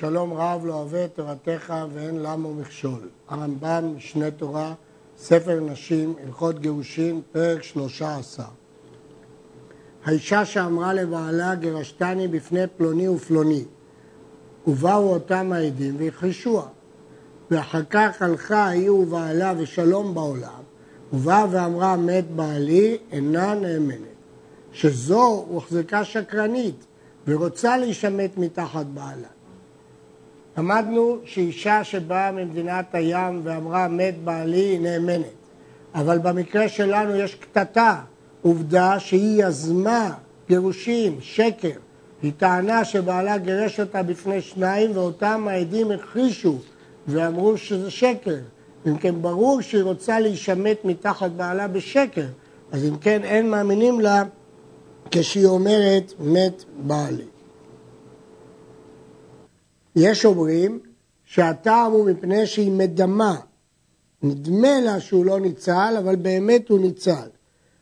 שלום רב לא אוהב את תורתך ואין למה מכשול. הרמב"ם, משנה תורה, ספר נשים, הלכות גירושין, פרק שלושה עשר. האישה שאמרה לבעלה גירשתני בפני פלוני ופלוני, ובאו אותם העדים והכחישוה. ואחר כך הלכה היא ובעלה ושלום בעולם, ובאה ואמרה מת בעלי, אינה נאמנת. שזו הוחזקה שקרנית ורוצה להישמט מתחת בעלה. למדנו שאישה שבאה ממדינת הים ואמרה מת בעלי היא נאמנת, אבל במקרה שלנו יש קטטה, עובדה שהיא יזמה גירושים, שקר. היא טענה שבעלה גירש אותה בפני שניים ואותם העדים הכחישו ואמרו שזה שקר. אם כן ברור שהיא רוצה להישמט מתחת בעלה בשקר, אז אם כן אין מאמינים לה כשהיא אומרת מת בעלי. יש אומרים שהטעם הוא מפני שהיא מדמה. נדמה לה שהוא לא ניצל, אבל באמת הוא ניצל.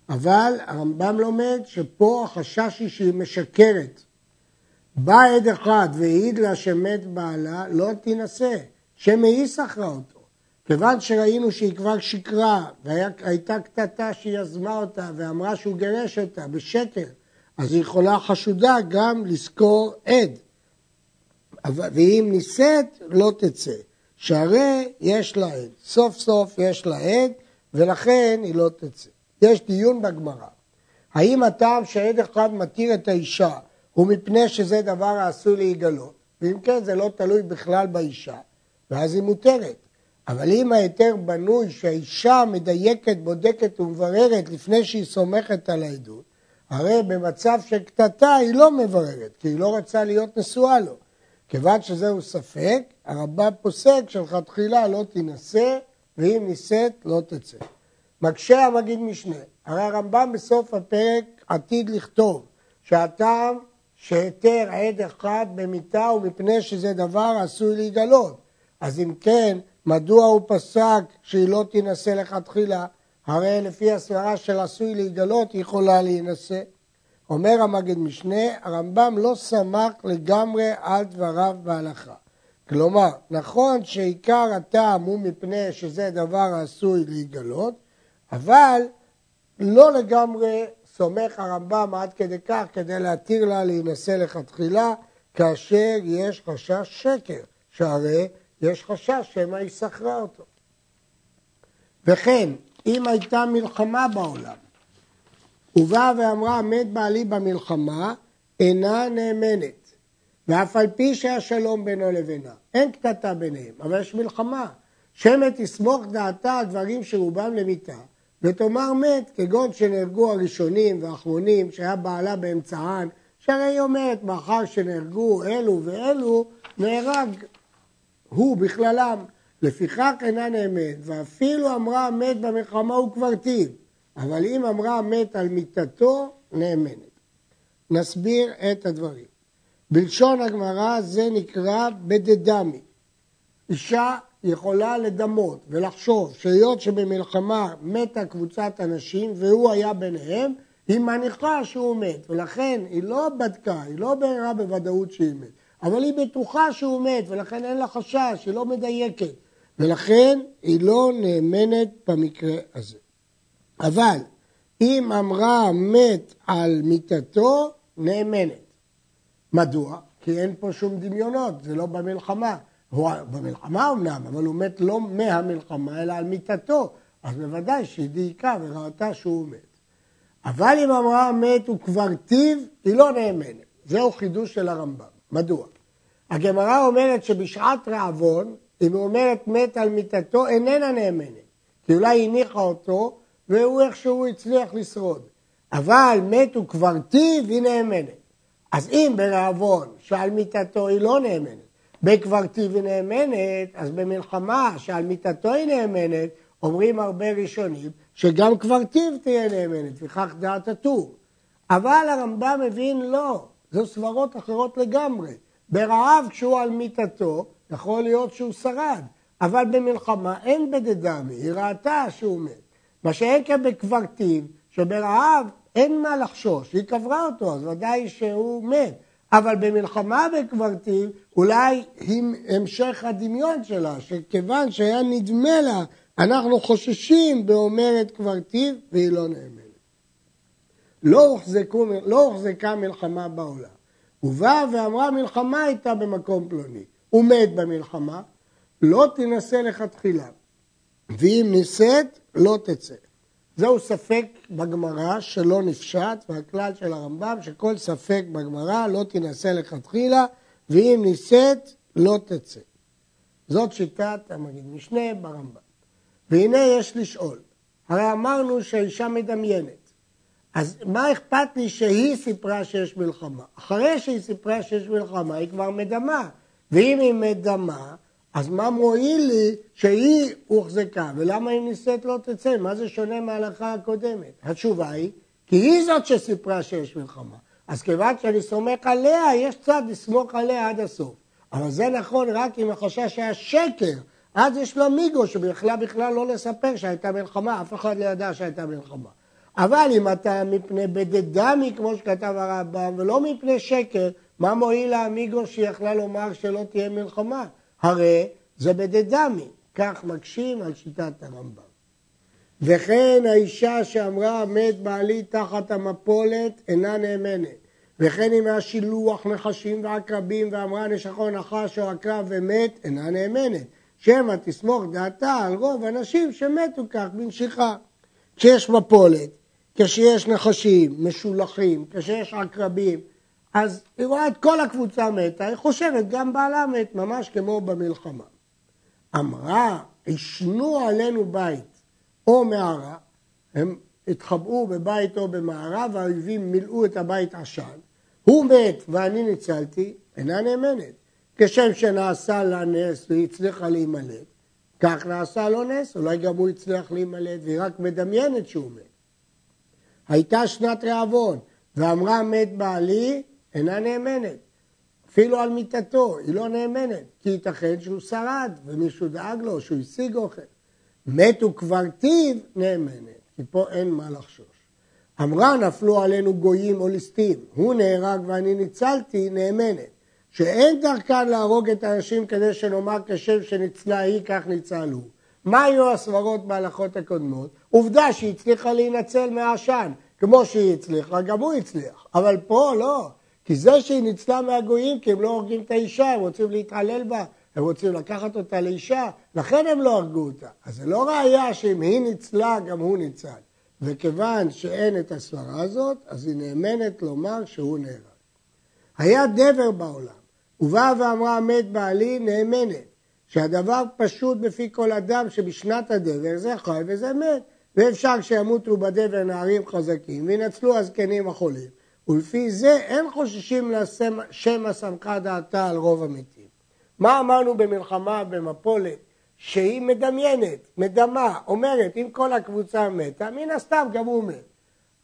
אבל הרמב"ם לומד שפה החשש היא שהיא משקרת. בא עד אחד והעיד לה שמת בעלה, לא תינשא, שמאי שכרה אותו. כיוון שראינו שהיא כבר שקרה, והייתה קטטה שהיא יזמה אותה ואמרה שהוא גירש אותה בשקר, אז היא יכולה חשודה גם לזכור עד. ואם נישאת, לא תצא. שהרי יש לה עד. סוף סוף יש לה עד, ולכן היא לא תצא. יש דיון בגמרא. האם הטעם שעד אחד מתיר את האישה הוא מפני שזה דבר העשוי להיגלות? ואם כן, זה לא תלוי בכלל באישה, ואז היא מותרת. אבל אם ההיתר בנוי שהאישה מדייקת, בודקת ומבררת לפני שהיא סומכת על העדות, הרי במצב של קטטה היא לא מבררת, כי היא לא רצה להיות נשואה לו. כיוון שזהו ספק, הרמב"ם פוסק שלכתחילה לא תינשא, ואם נישאת לא תצא. מקשה המגיד משנה, הרי הרמב"ם בסוף הפרק עתיד לכתוב שהטעם שהיתר עד אחד במיתה הוא מפני שזה דבר עשוי להיגלות. אז אם כן, מדוע הוא פסק שהיא לא תינשא לכתחילה? הרי לפי הסברה של עשוי להיגלות היא יכולה להינשא. אומר המגיד משנה, הרמב"ם לא סמך לגמרי על דבריו בהלכה. כלומר, נכון שעיקר הטעם הוא מפני שזה דבר העשוי להיגלות, אבל לא לגמרי סומך הרמב"ם עד כדי כך כדי להתיר לה להינשא לכתחילה, כאשר יש חשש שקר, שהרי יש חשש שמא היא שכרה אותו. וכן, אם הייתה מלחמה בעולם, ובאה ואמרה מת בעלי במלחמה, אינה נאמנת. ואף על פי שהיה שלום בינו לבינה, אין קטטה ביניהם, אבל יש מלחמה. שמא תסמוך דעתה על דברים שרובם למיתה, ותאמר מת, כגון שנהרגו הראשונים והאחרונים, שהיה בעלה באמצען, שהרי היא אומרת, מאחר שנהרגו אלו ואלו, נהרג הוא בכללם. לפיכך אינה נאמת, ואפילו אמרה מת במלחמה הוא כבר טיב, אבל אם אמרה מת על מיתתו, נאמנת. נסביר את הדברים. בלשון הגמרא זה נקרא בדדמי. אישה יכולה לדמות ולחשוב שהיות שבמלחמה מתה קבוצת אנשים והוא היה ביניהם, היא מניחה שהוא מת, ולכן היא לא בדקה, היא לא ביררה בוודאות שהיא מת, אבל היא בטוחה שהוא מת, ולכן אין לה חשש, היא לא מדייקת. ולכן היא לא נאמנת במקרה הזה. אבל אם אמרה מת על מיתתו, נאמנת. מדוע? כי אין פה שום דמיונות, זה לא במלחמה. הוא במלחמה אמנם, אבל הוא מת לא מהמלחמה, אלא על מיתתו. אז בוודאי שהיא דייקה וראתה שהוא מת. אבל אם אמרה מת הוא כבר טיב, היא לא נאמנת. זהו חידוש של הרמב"ם. מדוע? הגמרא אומרת שבשעת רעבון אם היא אומרת מת על מיטתו, איננה נאמנת. כי אולי הניחה אותו, והוא איכשהו הצליח לשרוד. אבל מת הוא כבר טיב, היא נאמנת. אז אם ברעבון שעל מיטתו היא לא נאמנת, בקברטיב היא נאמנת, אז במלחמה שעל מיטתו היא נאמנת, אומרים הרבה ראשונים שגם קברטיב תהיה נאמנת, וכך דעת הטור. אבל הרמב"ם מבין לא, זו סברות אחרות לגמרי. ברעב כשהוא על מיטתו, יכול להיות שהוא שרד, אבל במלחמה אין בדדמי, היא ראתה שהוא מת. מה שאין כאן בקברתיו, שברעב אין מה לחשוש, היא קברה אותו, אז ודאי שהוא מת. אבל במלחמה בקברטיב, אולי היא המשך הדמיון שלה, שכיוון שהיה נדמה לה, אנחנו חוששים באומרת קברטיב, והיא לא נאמנת. לא, הוחזקו, לא הוחזקה מלחמה בעולם. ובאה ואמרה מלחמה הייתה במקום פלוני. הוא מת במלחמה, לא תינשא לכתחילה. ואם נישאת, לא תצא. זהו ספק בגמרא שלא נפשט, והכלל של הרמב"ם שכל ספק בגמרא לא תינשא לכתחילה, ואם נישאת, לא תצא. זאת שיטת המגיד משנה ברמב"ם. והנה יש לשאול, הרי אמרנו שהאישה מדמיינת, אז מה אכפת לי שהיא סיפרה שיש מלחמה? אחרי שהיא סיפרה שיש מלחמה, היא כבר מדמה, ואם היא מדמה, אז מה מועיל לי שהיא הוחזקה, ולמה אם נישאת לא תצא? מה זה שונה מההלכה הקודמת? התשובה היא, כי היא זאת שסיפרה שיש מלחמה. אז כיוון שאני סומך עליה, יש צד לסמוך עליה עד הסוף. אבל זה נכון רק אם החשש היה שקר. אז יש לו מיגו שבכלל בכלל לא לספר שהייתה מלחמה, אף אחד לא ידע שהייתה מלחמה. אבל אם אתה מפני בדדמי, כמו שכתב הרמב"ם, ולא מפני שקר, מה מועיל האמיגו שיכלה לומר שלא תהיה מלחמה? הרי זה בדדמי, כך מקשים על שיטת הרמב"ם. וכן האישה שאמרה מת בעלי תחת המפולת אינה נאמנת. וכן אם היה שילוח נחשים ועקרבים ואמרה נשכו נחש או עקרב ומת אינה נאמנת. שמא תסמוך דעתה על רוב הנשים שמתו כך בנשיכה. כשיש מפולת, כשיש נחשים משולחים, כשיש עקרבים, אז היא רואה את כל הקבוצה מתה, היא חושבת גם בעלה מת, ממש כמו במלחמה. אמרה, השנו עלינו בית או מערה, הם התחבאו בבית או במערה והאויבים מילאו את הבית עשן, הוא מת ואני ניצלתי, אינה נאמנת. כשם שנעשה לה נס והיא הצליחה להימלט, כך נעשה לו נס, אולי גם הוא הצליח להימלט והיא רק מדמיינת שהוא מת. הייתה שנת רעבון ואמרה מת בעלי, אינה נאמנת. אפילו על מיטתו, היא לא נאמנת, כי ייתכן שהוא שרד ומישהו דאג לו, שהוא השיג אוכל. מתו טיב, נאמנת, כי פה אין מה לחשוש. אמרה נפלו עלינו גויים או ליסטים, הוא נהרג ואני ניצלתי, נאמנת. שאין דרכן להרוג את האנשים כדי שנאמר כשם שניצלה היא, כך ניצל הוא. מה היו הסברות בהלכות הקודמות? עובדה שהיא הצליחה להינצל מהעשן, כמו שהיא הצליחה, גם הוא הצליח. אבל פה לא, כי זה שהיא ניצלה מהגויים, כי הם לא הורגים את האישה, הם רוצים להתעלל בה, הם רוצים לקחת אותה לאישה, לכן הם לא הרגו אותה. אז זה לא ראייה שאם היא ניצלה, גם הוא ניצל. וכיוון שאין את הסברה הזאת, אז היא נאמנת לומר שהוא נהרג. היה דבר בעולם, ובאה ואמרה מת בעלי נאמנת, שהדבר פשוט בפי כל אדם שבשנת הדבר זה חי וזה מת, ואפשר שימותו בדבר נערים חזקים וינצלו הזקנים החולים, ולפי זה אין חוששים לשם הסמכה דעתה על רוב המתים. מה אמרנו במלחמה במפולת? שהיא מדמיינת, מדמה, אומרת, אם כל הקבוצה מתה, מן הסתם גם הוא מת.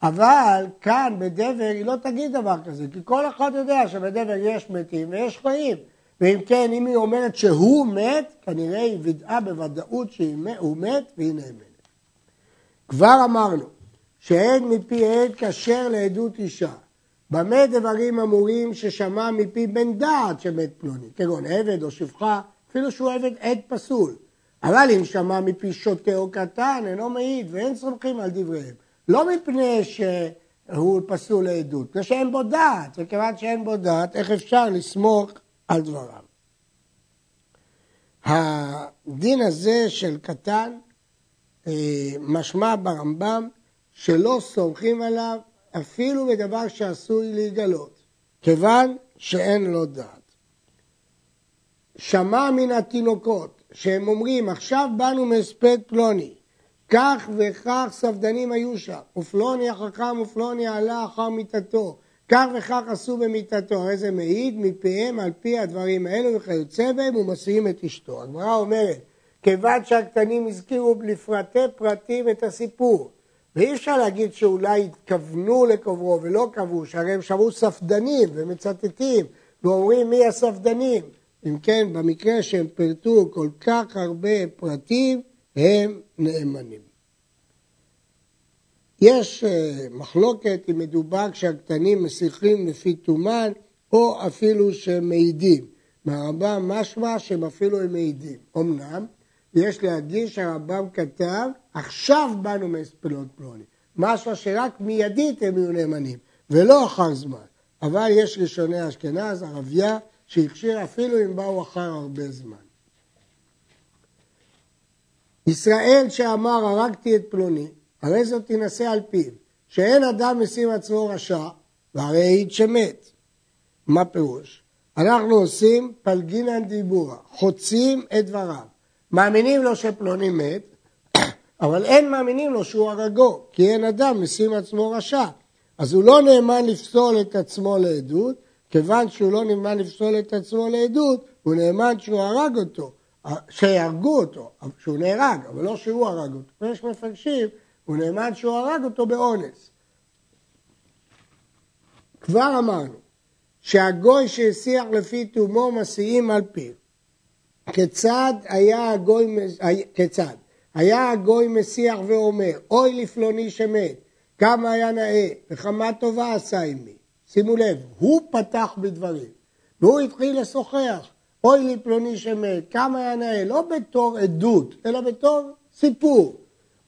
אבל כאן בדבר היא לא תגיד דבר כזה, כי כל אחד יודע שבדבר יש מתים ויש חיים. ואם כן, אם היא אומרת שהוא מת, כנראה היא וידאה בוודאות שהוא מת והיא נאמנת. כבר אמרנו שאין מפי עד כשר לעדות אישה. במה דברים אמורים ששמע מפי בן דעת שמת פלוני, כגון עבד או שפחה, אפילו שהוא עבד עד פסול. אבל אם שמע מפי שוטה או קטן, אינו מעיד, ואין סומכים על דבריהם. לא מפני שהוא פסול לעדות, מפני שאין בו דעת, וכיוון שאין בו דעת, איך אפשר לסמוך על דבריו? הדין הזה של קטן אה, משמע ברמב"ם שלא סומכים עליו אפילו בדבר שעשוי להיגלות, כיוון שאין לו דעת. שמע מן התינוקות שהם אומרים עכשיו באנו מהספד פלוני כך וכך ספדנים היו שם, ופלוני החכם ופלוני עלה אחר מיתתו, כך וכך עשו במיתתו, הרי זה מעיד מפיהם על פי הדברים האלו וכיוצא בהם ומסיעים את אשתו. הגמרא אומרת, כיוון שהקטנים הזכירו לפרטי פרטים את הסיפור, ואי אפשר להגיד שאולי התכוונו לקוברו ולא קבעו, שהרי הם שמעו ספדנים ומצטטים ואומרים מי הספדנים. אם כן, במקרה שהם פירטו כל כך הרבה פרטים, הם נאמנים. יש אה, מחלוקת אם מדובר כשהקטנים מסיחים לפי תומן או אפילו שהם מעידים. מהרמב"ם משמע שהם אפילו הם מעידים. אמנם, יש להדגיש שהרמב"ם כתב, עכשיו באנו מספלות פלוני. משמע שרק מיידית הם יהיו נאמנים, ולא אחר זמן. אבל יש ראשוני אשכנז, ערבייה, שהכשיר אפילו אם באו אחר הרבה זמן. ישראל שאמר הרגתי את פלוני, הרי זאת תינשא על פיו, שאין אדם משים עצמו רשע, והרי העיד שמת. מה פירוש? אנחנו עושים פלגינן דיבורה, חוצים את דבריו. מאמינים לו שפלוני מת, אבל אין מאמינים לו שהוא הרגו, כי אין אדם משים עצמו רשע. אז הוא לא נאמן לפסול את עצמו לעדות, כיוון שהוא לא נאמן לפסול את עצמו לעדות, הוא נאמן שהוא הרג אותו, שיהרגו אותו, שהוא נהרג, אבל לא שהוא הרג אותו. ויש מפרשים, הוא נאמן שהוא הרג אותו באונס. כבר אמרנו שהגוי שהסיח לפי תומו מסיעים על פיו. כיצד היה הגוי, כיצד? היה הגוי מסיח ואומר, אוי לפלוני שמת, כמה היה נאה, וכמה טובה עשה עמי. שימו לב, הוא פתח בדברים, והוא התחיל לשוחח, אוי לי פלוני שמת, כמה היה נאה, לא בתור עדות, אלא בתור סיפור.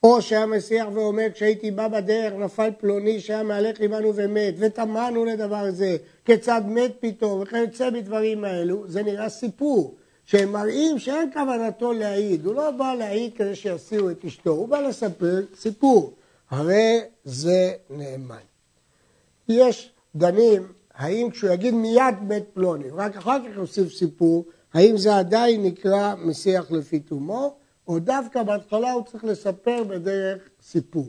או שהיה מסיח ואומר, כשהייתי בא בדרך נפל פלוני שהיה מהלך עמנו ומת, וטמנו לדבר זה, כיצד מת פתאום, וכיוצא בדברים האלו, זה נראה סיפור. שהם מראים שאין כוונתו להעיד, הוא לא בא להעיד כדי שיסיעו את אשתו, הוא בא לספר סיפור. הרי זה נאמן. יש דנים, האם כשהוא יגיד מיד מת פלוני, רק אחר כך יוסיף סיפור, האם זה עדיין נקרא משיח לפי תומו, או דווקא בהתחלה הוא צריך לספר בדרך סיפור.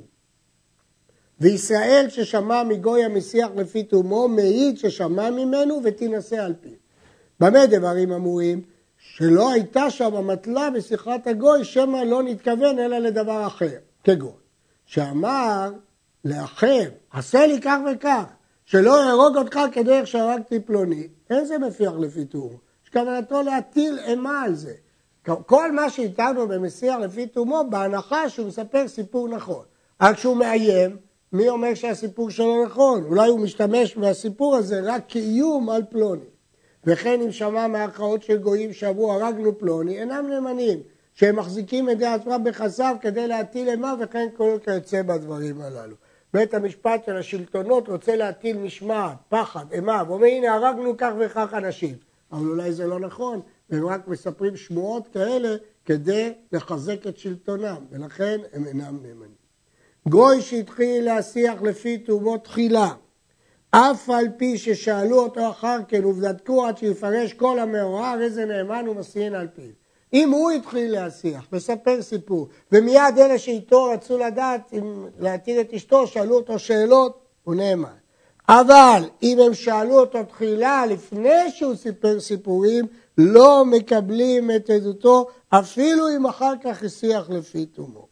וישראל ששמע מגוי המשיח לפי תומו, מעיד ששמע ממנו ותינשא על פיו. במה דברים אמורים? שלא הייתה שם המטלה בשיחת הגוי, שמא לא נתכוון אלא לדבר אחר, כגון. שאמר לאחר, עשה לי כך וכך, שלא יהרוג אותך כדרך שהרגתי פלוני, אין זה מפיח לפי תומו. יש כוונתו להטיל אימה על זה. כל מה שהטענו במסיח לפי תומו, בהנחה שהוא מספר סיפור נכון. רק כשהוא מאיים, מי אומר שהסיפור שלו נכון? אולי הוא משתמש בסיפור הזה רק כאיום על פלוני. וכן אם שמע מהכרעות של גויים שאמרו הרגנו פלוני, אינם נאמנים, שהם מחזיקים את זה עצמם בחסר כדי להטיל אימה וכן כל כיוצא בדברים הללו. בית המשפט של השלטונות רוצה להטיל משמעת, פחד, אימה, ואומר הנה הרגנו כך וכך אנשים. אבל אולי זה לא נכון, והם רק מספרים שמועות כאלה כדי לחזק את שלטונם, ולכן הם אינם נאמנים. גוי שהתחיל להשיח לפי תאומות תחילה, אף על פי ששאלו אותו אחר כן ובדקו עד שיפרש כל המאורע, הרי זה נאמן ומסיעין על פיו. אם הוא התחיל להשיח, מספר סיפור, ומיד אלה שאיתו רצו לדעת אם להתיר את אשתו, שאלו אותו שאלות, הוא נאמן. אבל אם הם שאלו אותו תחילה, לפני שהוא סיפר סיפורים, לא מקבלים את עדותו, אפילו אם אחר כך השיח לפי תומו.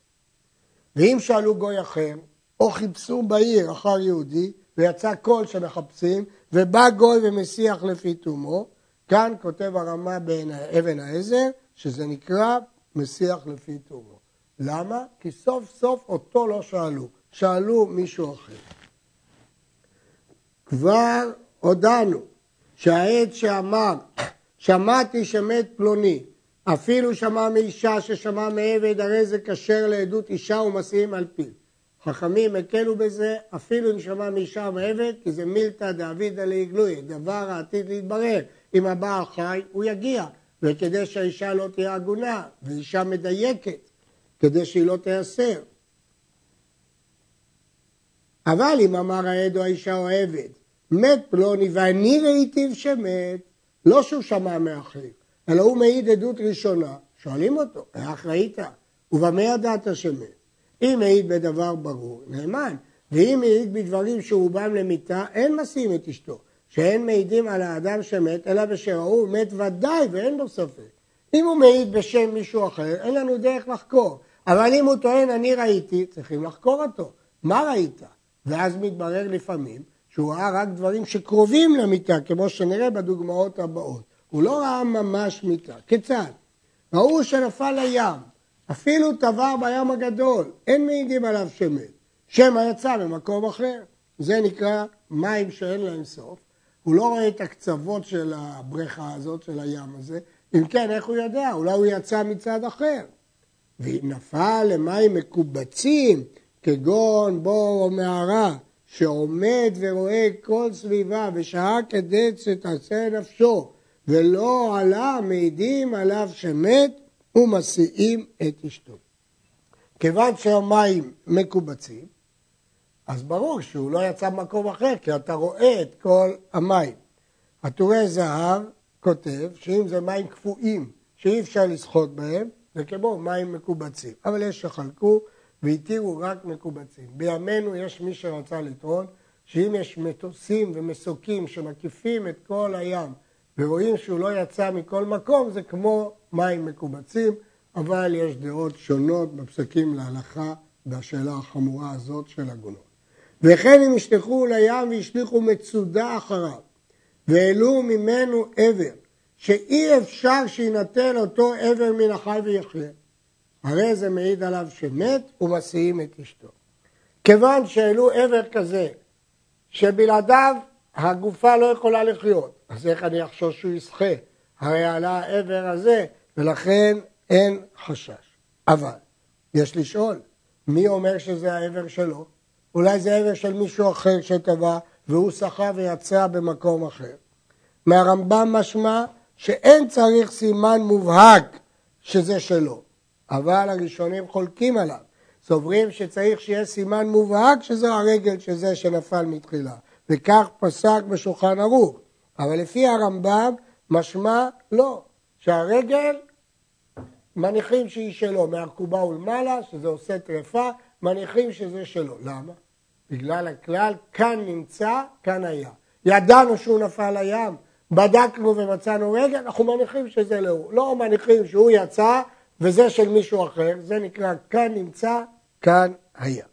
ואם שאלו גוי אחר, או חיפשו בעיר אחר יהודי, ויצא קול שמחפשים, ובא גוי ומסיח לפי תומו, כאן כותב הרמה באבן העזר, שזה נקרא מסיח לפי תומו. למה? כי סוף סוף אותו לא שאלו, שאלו מישהו אחר. כבר הודענו שהעד שאמר, שמעתי שמת פלוני, אפילו שמע מאישה ששמע מעבד, הרי זה כשר לעדות אישה ומסיעים על פיו. חכמים הקלו בזה, אפילו אם שמע מאישה מעבד, כי זה מילתא דאבידא לעגלוי, דבר העתיד להתברר. אם הבעל חי, הוא יגיע, וכדי שהאישה לא תהיה עגונה, ואישה מדייקת, כדי שהיא לא תיאסר. אבל אם אמר העד או האישה או העבד, מת פלוני ואני ראיתיו שמת, לא שהוא שמע מאחרים, אלא הוא מעיד עדות ראשונה, שואלים אותו, איך ראית? ובמה ידעת שמת? אם העיד בדבר ברור, נאמן. ואם העיד בדברים שרובם למיתה, אין מסיעים את אשתו. שאין מעידים על האדם שמת, אלא בשראו מת ודאי ואין בו ספק. אם הוא מעיד בשם מישהו אחר, אין לנו דרך לחקור. אבל אם הוא טוען, אני ראיתי, צריכים לחקור אותו. מה ראית? ואז מתברר לפעמים שהוא ראה רק דברים שקרובים למיתה, כמו שנראה בדוגמאות הבאות. הוא לא ראה ממש מיתה. כיצד? ראו שנפל לים, אפילו טבע בים הגדול, אין מעידים עליו שמת. שמא יצא למקום אחר. זה נקרא מים שאין להם סוף. הוא לא רואה את הקצוות של הבריכה הזאת, של הים הזה, אם כן, איך הוא יודע? אולי הוא יצא מצד אחר. ואם נפל למים מקובצים, כגון בור או מערה, שעומד ורואה כל סביבה ושהה כדי שתעשה נפשו, ולא עלה, מעידים עליו שמת ומסיעים את אשתו. כיוון שהמים מקובצים, אז ברור שהוא לא יצא במקום אחר, כי אתה רואה את כל המים. הטורי זהב כותב שאם זה מים קפואים, שאי אפשר לשחות בהם, זה כמו מים מקובצים. אבל יש שחלקו והתירו רק מקובצים. בימינו יש מי שרצה לטעון שאם יש מטוסים ומסוקים שמקיפים את כל הים ורואים שהוא לא יצא מכל מקום, זה כמו מים מקובצים, אבל יש דעות שונות בפסקים להלכה בשאלה החמורה הזאת של עגונות. וכן אם ישלחו לים והשליכו מצודה אחריו, והעלו ממנו עבר, שאי אפשר שיינתן אותו עבר מן החי ויחיה. הרי זה מעיד עליו שמת ומסיעים את אשתו. כיוון שהעלו עבר כזה, שבלעדיו הגופה לא יכולה לחיות, אז איך אני אחשוש שהוא ישחה? הרי עלה העבר הזה, ולכן אין חשש. אבל, יש לשאול, מי אומר שזה העבר שלו? אולי זה עבר של מישהו אחר שטבע, והוא שחה ויצא במקום אחר. מהרמב"ם משמע שאין צריך סימן מובהק שזה שלו, אבל הראשונים חולקים עליו. סוברים שצריך שיהיה סימן מובהק שזה הרגל של זה שנפל מתחילה, וכך פסק בשולחן ערוך. אבל לפי הרמב"ם משמע לא, שהרגל מניחים שהיא שלו, מהרכובה ולמעלה, שזה עושה טרפה, מניחים שזה שלו. למה? בגלל הכלל, כאן נמצא, כאן היה. ידענו שהוא נפל לים, בדקנו ומצאנו רגע, אנחנו מניחים שזה לא הוא. לא מניחים שהוא יצא וזה של מישהו אחר, זה נקרא כאן נמצא, כאן היה.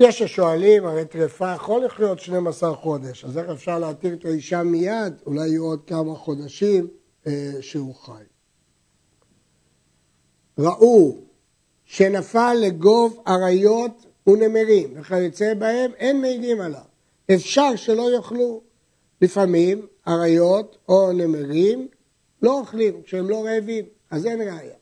יש ששואלים, הרי טרפה יכול לחיות 12 חודש, אז איך אפשר להתיר את האישה מיד? אולי יהיו עוד כמה חודשים שהוא חי. ראו שנפל לגוב אריות ונמרים וכיוצא בהם, אין מעידים עליו. אפשר שלא יאכלו. לפעמים אריות או נמרים לא אוכלים כשהם לא רעבים, אז אין ראיה.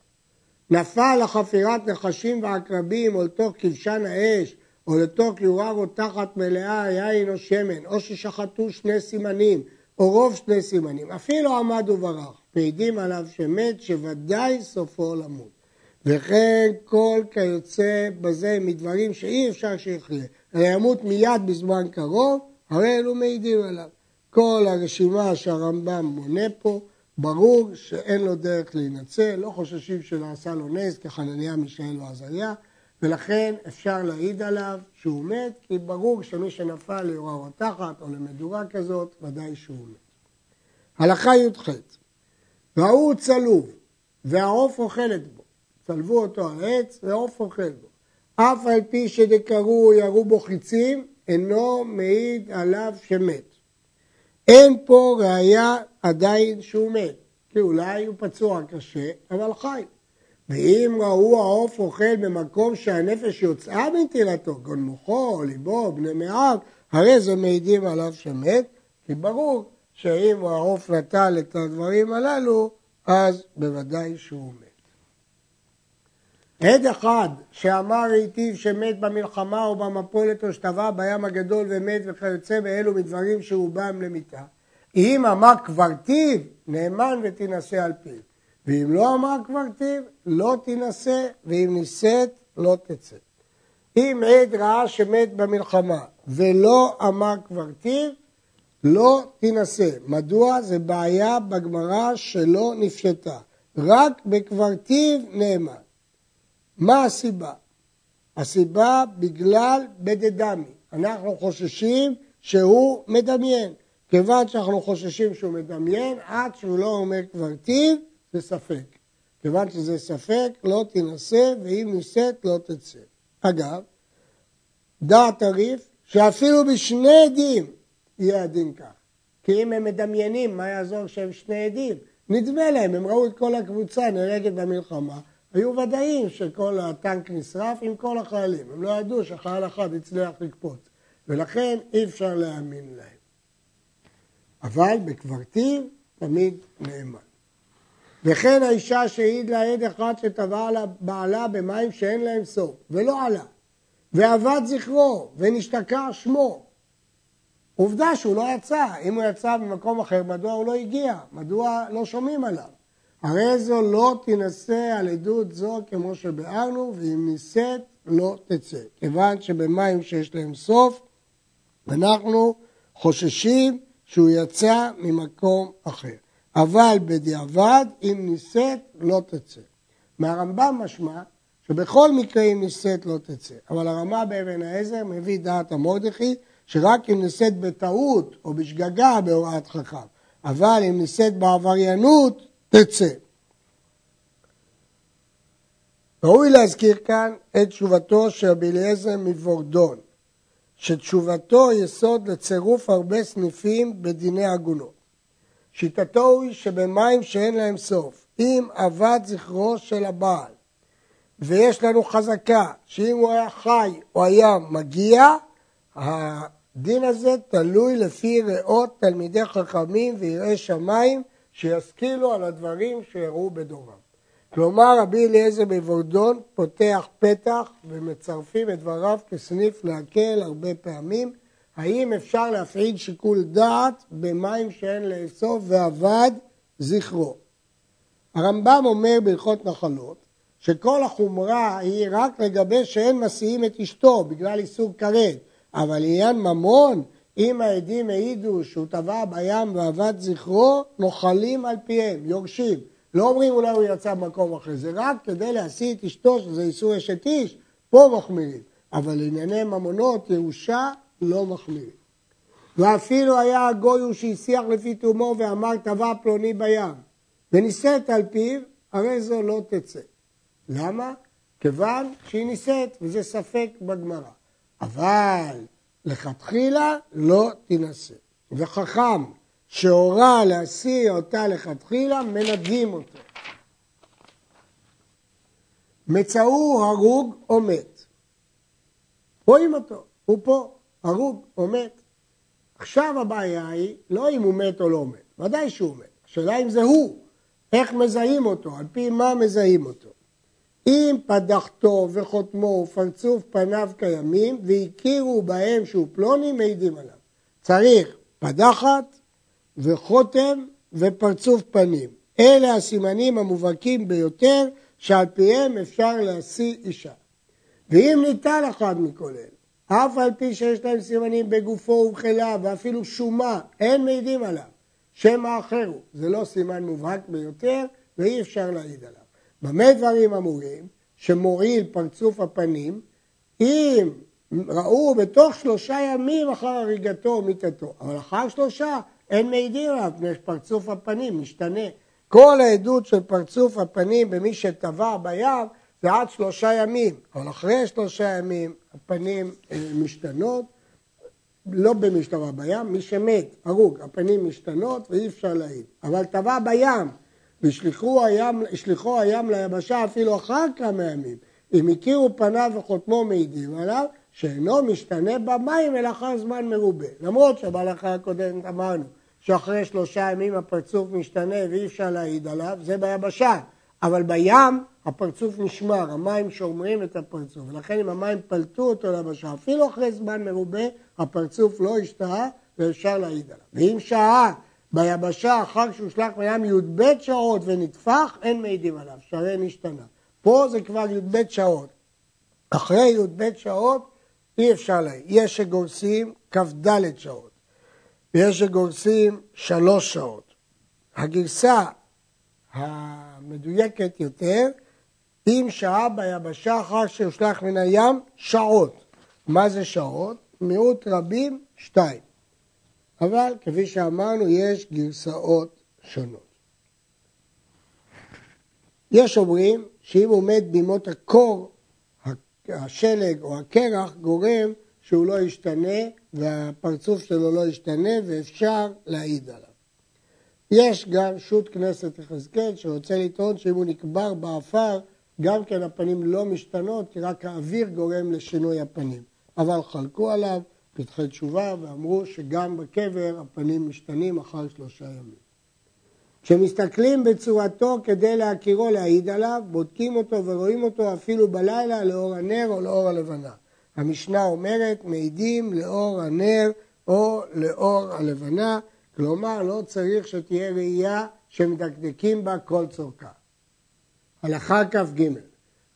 נפל לחפירת נחשים ועקרבים או לתוך כבשן האש או לתוך יורה רותחת מלאה יין או שמן או ששחטו שני סימנים או רוב שני סימנים, אפילו עמד וברח, מעידים עליו שמת שוודאי סופו למות. וכן כל כיוצא בזה מדברים שאי אפשר שיחיה, הרי ימות מיד בזמן קרוב, הרי אלו מעידים עליו. כל הרשימה שהרמב"ם מונה פה, ברור שאין לו דרך להינצל, לא חוששים שנעשה לו נס כחנניה, מישאל ועזריה, ולכן אפשר להעיד עליו שהוא מת, כי ברור שמי שנפל ליורה רותחת או למדורה כזאת, ודאי שהוא מת. הלכה י"ח ראו צלוב והעוף אוכלת בו, צלבו אותו על עץ והעוף אוכל בו. אף על פי שדקרו ירו בו חיצים, אינו מעיד עליו שמת. אין פה ראיה עדיין שהוא מת, כי אולי הוא פצוע קשה, אבל חי. ואם ראו העוף אוכל במקום שהנפש יוצאה מנטילתו, גון מוחו, ליבו, בני מעיו, הרי זה מעידים עליו שמת, כי ברור שאם העוף נטל את הדברים הללו, אז בוודאי שהוא מת. עד אחד שאמר היטיב שמת במלחמה או במפולת או שטבע בים הגדול ומת וכיוצא באלו מדברים שרובם למיתה. אם אמר קברתיו, נאמן ותינשא על פיו. ואם לא אמר קברתיו, לא תינשא, ואם נישאת, לא תצא. אם עד ראה שמת במלחמה ולא אמר קברתיו, לא תינשא. מדוע? זה בעיה בגמרא שלא נפשטה. רק בקברתיו נאמן. מה הסיבה? הסיבה בגלל בדדמי. אנחנו חוששים שהוא מדמיין. כיוון שאנחנו חוששים שהוא מדמיין, עד שהוא לא אומר קברתיו, זה ספק. כיוון שזה ספק, לא תינשא, ואם נישאת, לא תצא. אגב, דעת הריף, שאפילו בשני עדים יהיה הדין כך. כי אם הם מדמיינים, מה יעזור שהם שני עדים? נדמה להם, הם ראו את כל הקבוצה נהרגת במלחמה, היו ודאים שכל הטנק נשרף עם כל החיילים. הם לא ידעו שחייל אחד הצליח לקפוץ, ולכן אי אפשר להאמין להם. אבל בקברתיו תמיד נאמן. וכן האישה שהעיד לה עד אחד שטבע על בעלה במים שאין להם סוף, ולא עלה, ואבד זכרו, ונשתקע שמו. עובדה שהוא לא יצא, אם הוא יצא ממקום אחר, מדוע הוא לא הגיע? מדוע לא שומעים עליו? הרי זו לא תינשא על עדות זו כמו שביארנו, ואם נישאת לא תצא. כיוון שבמים שיש להם סוף, אנחנו חוששים שהוא יצא ממקום אחר. אבל בדיעבד, אם נישאת, לא תצא. מהרמב"ם משמע שבכל מקרה אם נישאת לא תצא. אבל הרמה באבן העזר מביא דעת המורדכי שרק אם נישאת בטעות או בשגגה בהוראת חכם. אבל אם נישאת בעבריינות, תצא. ראוי להזכיר כאן את תשובתו של רבי אליעזר מבורדון, שתשובתו יסוד לצירוף הרבה סניפים בדיני עגונות. שיטתו היא שבמים שאין להם סוף, אם אבד זכרו של הבעל, ויש לנו חזקה שאם הוא היה חי או היה מגיע, הדין הזה תלוי לפי ראות תלמידי חכמים ויראי שמיים שישכילו על הדברים שיראו בדורם. כלומר רבי אליעזר בוורדון פותח פתח ומצרפים את דבריו כסניף להקל הרבה פעמים האם אפשר להפעיל שיקול דעת במים שאין לאסוף ואבד זכרו. הרמב"ם אומר בהלכות נחלות שכל החומרה היא רק לגבי שאין מסיעים את אשתו בגלל איסור כרת, אבל לעניין ממון, אם העדים העידו שהוא טבע בים ואבד זכרו, נוחלים על פיהם, יורשים. לא אומרים אולי הוא יצא במקום אחר, זה רק כדי להשיא את אשתו, שזה איסור אשת איש, פה מחמירים. אבל לענייני ממונות, ירושה, לא מחמירים. ואפילו היה הגוי הוא שהסיח לפי תומו ואמר טבע פלוני בים, ונישאת על פיו, הרי זו לא תצא. למה? כיוון שהיא נישאת, וזה ספק בגמרא. אבל לכתחילה לא תינשא. וחכם שהורה להשיא אותה לכתחילה, מנדים אותו. מצאו הרוג או מת. רואים אותו, הוא פה, הרוג או מת. עכשיו הבעיה היא לא אם הוא מת או לא מת, ודאי שהוא מת. השאלה אם זה הוא, איך מזהים אותו, על פי מה מזהים אותו. אם פדחתו וחותמו ופרצוף פניו קיימים והכירו בהם שהוא פלוני, מעידים עליו. צריך פדחת וחותם ופרצוף פנים. אלה הסימנים המובהקים ביותר שעל פיהם אפשר להשיא אישה. ואם ניתן אחד מכל אלה, אף על פי שיש להם סימנים בגופו ובחילה ואפילו שומה, אין מעידים עליו. שמא אחר הוא, זה לא סימן מובהק ביותר ואי אפשר להעיד עליו. במה דברים אמורים? שמועיל פרצוף הפנים, אם ראו בתוך שלושה ימים אחר הריגתו או מיתתו, אבל אחר שלושה אין מעידים עליו, מפני שפרצוף הפנים משתנה. כל העדות של פרצוף הפנים במי שטבע בים זה עד שלושה ימים, אבל אחרי שלושה ימים הפנים אה, משתנות, לא במי שטבע בים, מי שמת, הרוג, הפנים משתנות ואי אפשר להעיד. אבל טבע בים והשליחו הים, הים ליבשה אפילו אחר כמה ימים, אם הכירו פניו וחותמו מעידים עליו, שאינו משתנה במים אלא אחר זמן מרובה. למרות שבהלכה הקודמת אמרנו שאחרי שלושה ימים הפרצוף משתנה ואי אפשר להעיד עליו, זה ביבשה. אבל בים הפרצוף נשמר, המים שומרים את הפרצוף, ולכן אם המים פלטו אותו ליבשה, אפילו אחרי זמן מרובה, הפרצוף לא השתהה ואפשר להעיד עליו. ואם שעה ביבשה אחר שהושלך מים י"ב שעות ונטפח, אין מעידים עליו, שהרי נשתנה. פה זה כבר י"ב שעות. אחרי י"ב שעות אי אפשר להעיד. יש שגורסים כ"ד שעות. ויש שגורסים שלוש שעות. הגרסה המדויקת יותר, אם שעה ביבשה אחר שהושלך מן הים, שעות. מה זה שעות? מיעוט רבים, שתיים. אבל כפי שאמרנו, יש גרסאות שונות. יש אומרים שאם הוא מת בימות הקור, השלג או הקרח גורם שהוא לא ישתנה והפרצוף שלו לא ישתנה ואפשר להעיד עליו. יש גם שו"ת כנסת יחזקאל שרוצה לטעון שאם הוא נקבר באפר גם כן הפנים לא משתנות כי רק האוויר גורם לשינוי הפנים. אבל חלקו עליו פתחי תשובה, ואמרו שגם בקבר הפנים משתנים אחר שלושה ימים. כשמסתכלים בצורתו כדי להכירו להעיד עליו, בודקים אותו ורואים אותו אפילו בלילה לאור הנר או לאור הלבנה. המשנה אומרת, מעידים לאור הנר או לאור הלבנה, כלומר לא צריך שתהיה ראייה שמדקדקים בה כל צורכה. הלכה כ"ג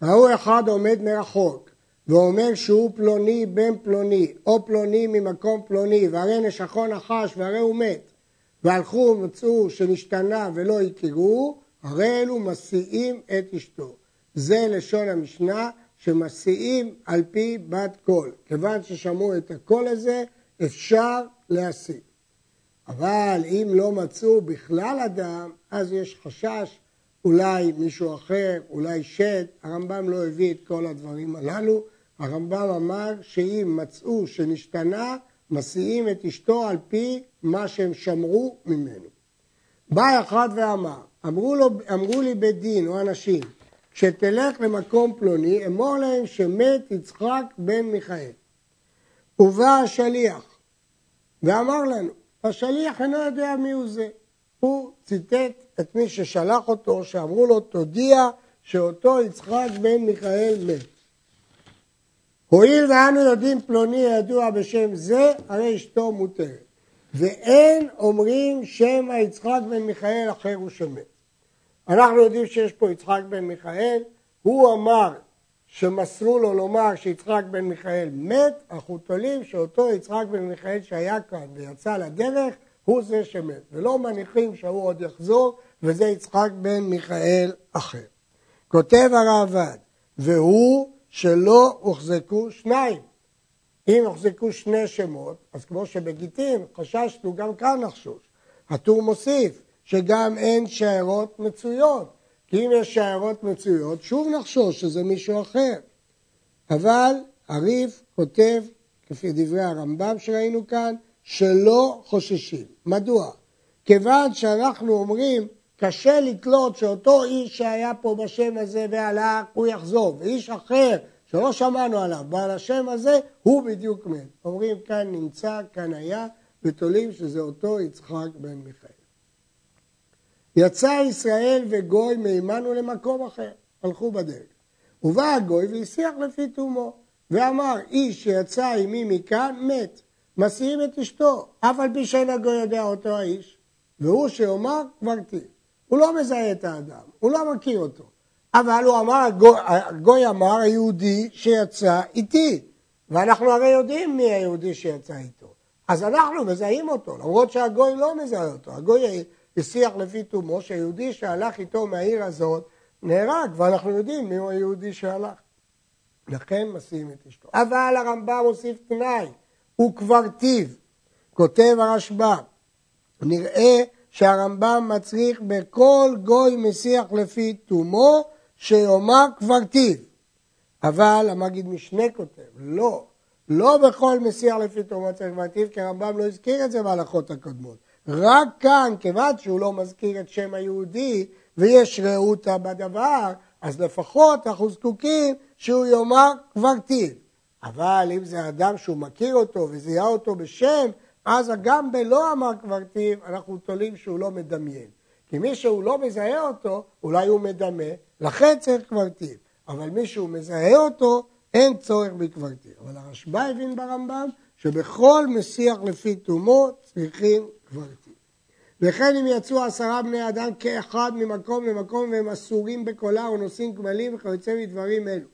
ראו אחד עומד מרחוק ואומר שהוא פלוני בן פלוני או פלוני ממקום פלוני והרי נשכו נחש והרי הוא מת והלכו ומצאו שנשתנה ולא הכירו, הרי אלו מסיעים את אשתו. זה לשון המשנה שמסיעים על פי בת קול. כיוון ששמעו את הקול הזה, אפשר להסיא. אבל אם לא מצאו בכלל אדם, אז יש חשש, אולי מישהו אחר, אולי שד. הרמב"ם לא הביא את כל הדברים הללו. הרמב"ם אמר שאם מצאו שנשתנה, מסיעים את אשתו על פי מה שהם שמרו ממנו. בא אחד ואמר, אמרו, לו, אמרו לי בית דין או אנשים, כשתלך למקום פלוני, אמור להם שמת יצחק בן מיכאל. ובא השליח ואמר לנו, השליח אינו יודע מי הוא זה. הוא ציטט את מי ששלח אותו, שאמרו לו, תודיע שאותו יצחק בן מיכאל מת. הואיל ואנו יודעים פלוני ידוע בשם זה, הרי אשתו מותרת. ואין אומרים שם היצחק בן מיכאל אחר הוא שמת. אנחנו יודעים שיש פה יצחק בן מיכאל, הוא אמר שמסרו לו לומר שיצחק בן מיכאל מת, אנחנו תולים שאותו יצחק בן מיכאל שהיה כאן ויצא לדרך, הוא זה שמת. ולא מניחים שהוא עוד יחזור, וזה יצחק בן מיכאל אחר. כותב הרעב"ד, והוא שלא הוחזקו שניים. אם הוחזקו שני שמות, אז כמו שבגיטין חששנו, גם כאן נחשוש. הטור מוסיף שגם אין שיירות מצויות, כי אם יש שיירות מצויות, שוב נחשוש שזה מישהו אחר. אבל הריף כותב, כפי דברי הרמב"ם שראינו כאן, שלא חוששים. מדוע? כיוון שאנחנו אומרים, קשה לתלות שאותו איש שהיה פה בשם הזה והלך, הוא יחזור, ואיש אחר שלא שמענו עליו, בעל השם הזה, הוא בדיוק מת. אומרים כאן נמצא, כאן היה, ותולים שזה אותו יצחק בן מיכאל. יצא ישראל וגוי מימנו למקום אחר, הלכו בדרך. ובא הגוי והסיח לפי תומו, ואמר, איש שיצא עמי מכאן מת, מסיעים את אשתו, אף על פי שאין הגוי יודע אותו האיש, והוא שיאמר כבר תהיה. הוא לא מזהה את האדם, הוא לא מכיר אותו. אבל הוא אמר, הגוי אמר היהודי שיצא איתי, ואנחנו הרי יודעים מי היהודי שיצא איתו. אז אנחנו מזהים אותו, למרות שהגוי לא מזהה אותו. הגוי השיח לפי תומו שהיהודי שהלך איתו מהעיר הזאת נהרג, ואנחנו יודעים מי הוא היהודי שהלך. לכן מסיעים את אשתו. אבל הרמב"ם הוסיף תנאי, הוא כבר טיב. כותב הרשב"ם, נראה שהרמב"ם מצריך בכל גוי משיח לפי תומו שיאמר כבר טיב. אבל המגיד משנה כותב, לא, לא בכל מסיח לפי תומו צריך כבר טיב, כי הרמב"ם לא הזכיר את זה בהלכות הקודמות. רק כאן, כיוון שהוא לא מזכיר את שם היהודי ויש רעותה בדבר, אז לפחות אנחנו זקוקים שהוא יאמר כבר טיב. אבל אם זה אדם שהוא מכיר אותו וזיהה אותו בשם, אז גם בלא אמר כבר טיב, אנחנו תולים שהוא לא מדמיין. כי מי שהוא לא מזהה אותו, אולי הוא מדמה, לכן צריך קברטיב. אבל מי שהוא מזהה אותו, אין צורך בקברטיב. אבל הרשב"א הבין ברמב"ם שבכל מסיח לפי תומו צריכים קברטיב. וכן אם יצאו עשרה בני אדם כאחד ממקום למקום והם אסורים בקולה או נושאים גמלים וכיוצא מדברים אלו.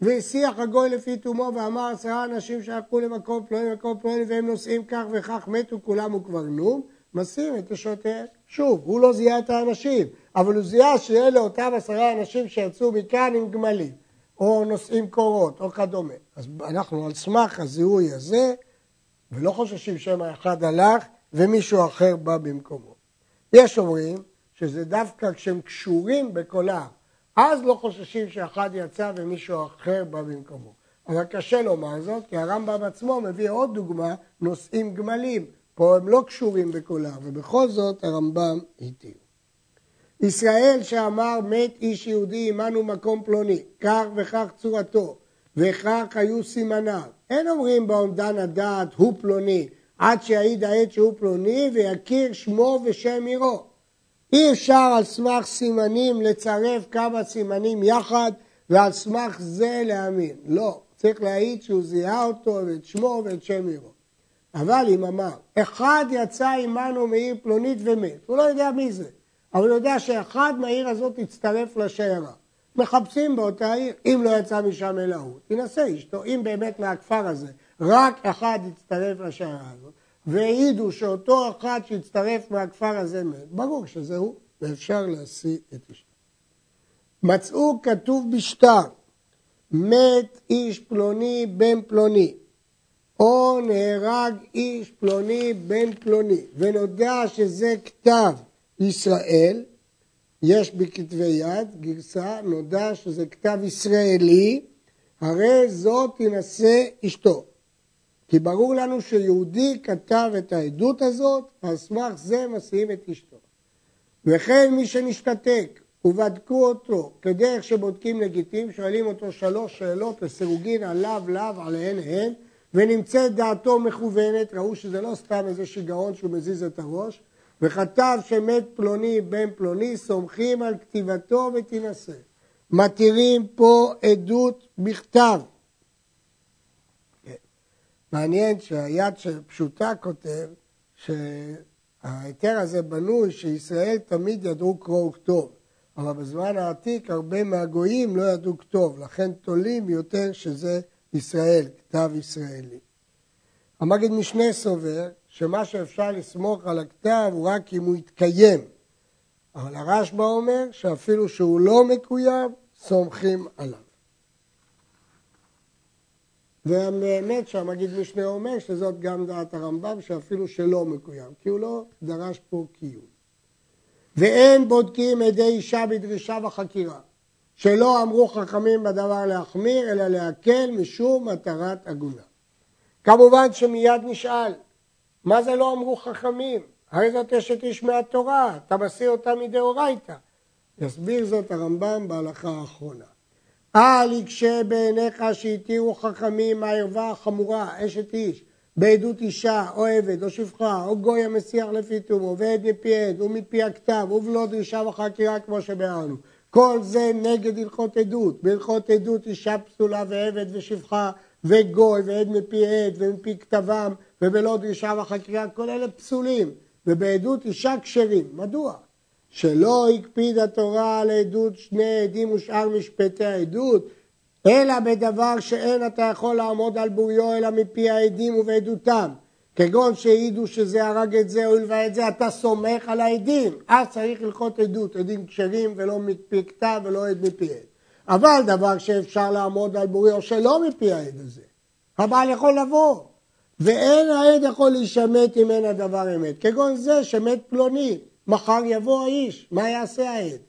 והשיח הגוי לפי תומו ואמר עשרה אנשים שהלכו למקום פלוני למקום פלוני והם נוסעים כך וכך מתו כולם וקברנום, משים את נשותיהם. שוב, הוא לא זיהה את האנשים, אבל הוא זיהה שאלה אותם עשרה אנשים שיצאו מכאן עם גמלים, או נושאים קורות, או כדומה. אז אנחנו על סמך הזיהוי הזה, ולא חוששים שמא אחד הלך ומישהו אחר בא במקומו. יש אומרים שזה דווקא כשהם קשורים בקולם, אז לא חוששים שאחד יצא ומישהו אחר בא במקומו. אבל קשה לומר זאת, כי הרמב"ם עצמו מביא עוד דוגמה, נושאים גמלים. פה הם לא קשורים בקולם, ובכל זאת הרמב"ם התיר. ישראל שאמר מת איש יהודי עמנו מקום פלוני, כך וכך צורתו, וכך היו סימניו, אין אומרים באומדן הדעת הוא פלוני, עד שיעיד העד שהוא פלוני ויכיר שמו ושם עירו. אי אפשר על סמך סימנים לצרף כמה סימנים יחד ועל סמך זה להאמין. לא, צריך להעיד שהוא זיהה אותו ואת שמו ואת שם עירו. אבל אם אמר, אחד יצא עמנו מעיר פלונית ומת, הוא לא יודע מי זה, אבל הוא יודע שאחד מהעיר הזאת הצטרף לשיירה. מחפשים באותה עיר, אם לא יצא משם אלא הוא, תנסה אשתו, אם באמת מהכפר הזה רק אחד הצטרף לשיירה הזאת, והעידו שאותו אחד שהצטרף מהכפר הזה מת, ברור שזה הוא, ואפשר להשיא את אשתו. מצאו כתוב בשטר, מת איש פלוני בן פלוני, או נהרג איש פלוני בן פלוני, ונודע שזה כתב ישראל, יש בכתבי יד גרסה, נודע שזה כתב ישראלי, הרי זאת תינשא אשתו. כי ברור לנו שיהודי כתב את העדות הזאת, על סמך זה מסיעים את אשתו. וכן מי שנשתתק ובדקו אותו כדרך שבודקים לגיטים, שואלים אותו שלוש שאלות לסירוגין עליו, לאו, עליהן הן, ונמצאת דעתו מכוונת, ראו שזה לא סתם איזה שיגעון שהוא מזיז את הראש, וכתב שמת פלוני בן פלוני, סומכים על כתיבתו ותינשא. מתירים פה עדות בכתב. מעניין שהיד שפשוטה כותב שההיתר הזה בנוי שישראל תמיד ידעו קרוא וכתוב, אבל בזמן העתיק הרבה מהגויים לא ידעו כתוב, לכן תולים יותר שזה ישראל, כתב ישראלי. המגיד משנה סובר שמה שאפשר לסמוך על הכתב הוא רק אם הוא יתקיים. אבל הרשב"א אומר שאפילו שהוא לא מקוים, סומכים עליו. והאמת שהמגיד משנה אומר שזאת גם דעת הרמב"ם, שאפילו שלא מקוים, כי הוא לא דרש פה קיום. ואין בודקים עדי אישה בדרישה בחקירה. שלא אמרו חכמים בדבר להחמיר, אלא להקל משום מטרת עגונה. כמובן שמיד נשאל, מה זה לא אמרו חכמים? הרי זאת אשת איש מהתורה, אתה מסיר אותה מדאורייתא. יסביר זאת הרמב"ם בהלכה האחרונה. אל יקשה בעיניך שהתירו חכמים מהערווה החמורה, אשת איש, בעדות אישה, או עבד, או שפחה, או גוי המסיח לפי תומו, ועד מפי עד, ומפי הכתב, ובלא דרישה וחקירה כמו שביארנו. כל זה נגד הלכות עדות. בהלכות עדות אישה פסולה ועבד ושפחה וגוי ועד מפי עד ומפי כתבם ובלא דרישה וחקירה, כל אלה פסולים. ובעדות אישה כשרים. מדוע? שלא הקפיד התורה על עדות שני עדים ושאר משפטי העדות, אלא בדבר שאין אתה יכול לעמוד על בוריו אלא מפי העדים ובעדותם. כגון שהעידו שזה הרג את זה, הואיל ואת זה, אתה סומך על העדים. אז צריך ללכות עדות, עדים כשרים ולא מפי כתב ולא עד מפי עד. אבל דבר שאפשר לעמוד על בוריו שלא מפי העד הזה. הבעל יכול לבוא, ואין העד יכול להישמט אם אין הדבר אמת. כגון זה שמת פלוני, מחר יבוא האיש, מה יעשה העד?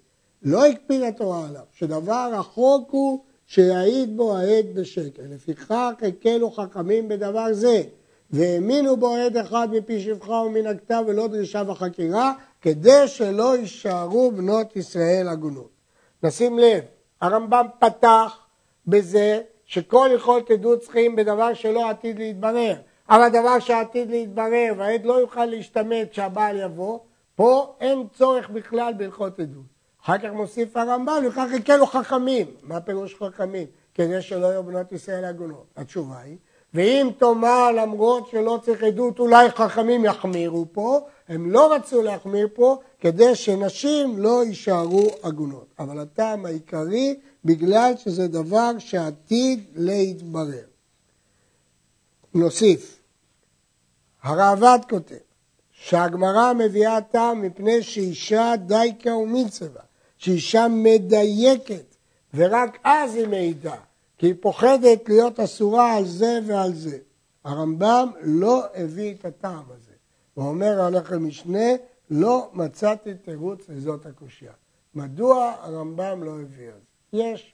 לא הקפיד התורה עליו, שדבר החוק הוא שיעיד בו העד בשקר. לפיכך הקלו חכמים בדבר זה. והאמינו בו עד אחד מפי שפחה ומן הכתב ולא דרישה וחקירה, כדי שלא יישארו בנות ישראל עגונות. נשים לב, הרמב"ם פתח בזה שכל הלכות עדות צריכים בדבר שלא עתיד להתברר, אבל דבר שעתיד להתברר והעד לא יוכל להשתמט כשהבעל יבוא, פה אין צורך בכלל בהלכות עדות. אחר כך מוסיף הרמב"ם, וכך הקלו חכמים. מה פירוש חכמים? כדי שלא יהיו בנות ישראל עגונות. התשובה היא ואם תאמר למרות שלא צריך עדות אולי חכמים יחמירו פה, הם לא רצו להחמיר פה כדי שנשים לא יישארו עגונות. אבל הטעם העיקרי בגלל שזה דבר שעתיד להתברר. נוסיף, הראב"ד כותב שהגמרא מביאה טעם מפני שאישה דייקה ומינצבה, שאישה מדייקת ורק אז היא מעידה. כי היא פוחדת להיות אסורה על זה ועל זה. הרמב"ם לא הביא את הטעם הזה. הוא אומר הלך למשנה, לא מצאתי תירוץ לזאת הקושייה. מדוע הרמב"ם לא הביא את זה? יש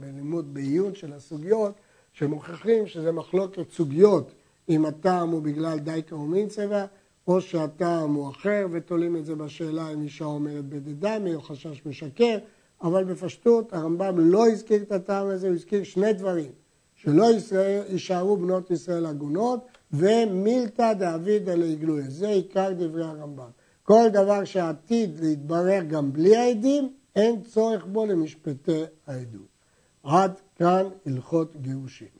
בלימוד בעיון של הסוגיות שמוכיחים שזה מחלוקת סוגיות אם הטעם הוא בגלל דייקה ומין צבע או שהטעם הוא אחר ותולים את זה בשאלה אם אישה אומרת בדדמי או חשש משקר אבל בפשטות הרמב"ם לא הזכיר את הטעם הזה, הוא הזכיר שני דברים, שלא ישראל, יישארו בנות ישראל עגונות, ומילתא דאבידא לעגלויה. זה עיקר דברי הרמב"ם. כל דבר שעתיד להתברר גם בלי העדים, אין צורך בו למשפטי העדות. עד כאן הלכות גירושים.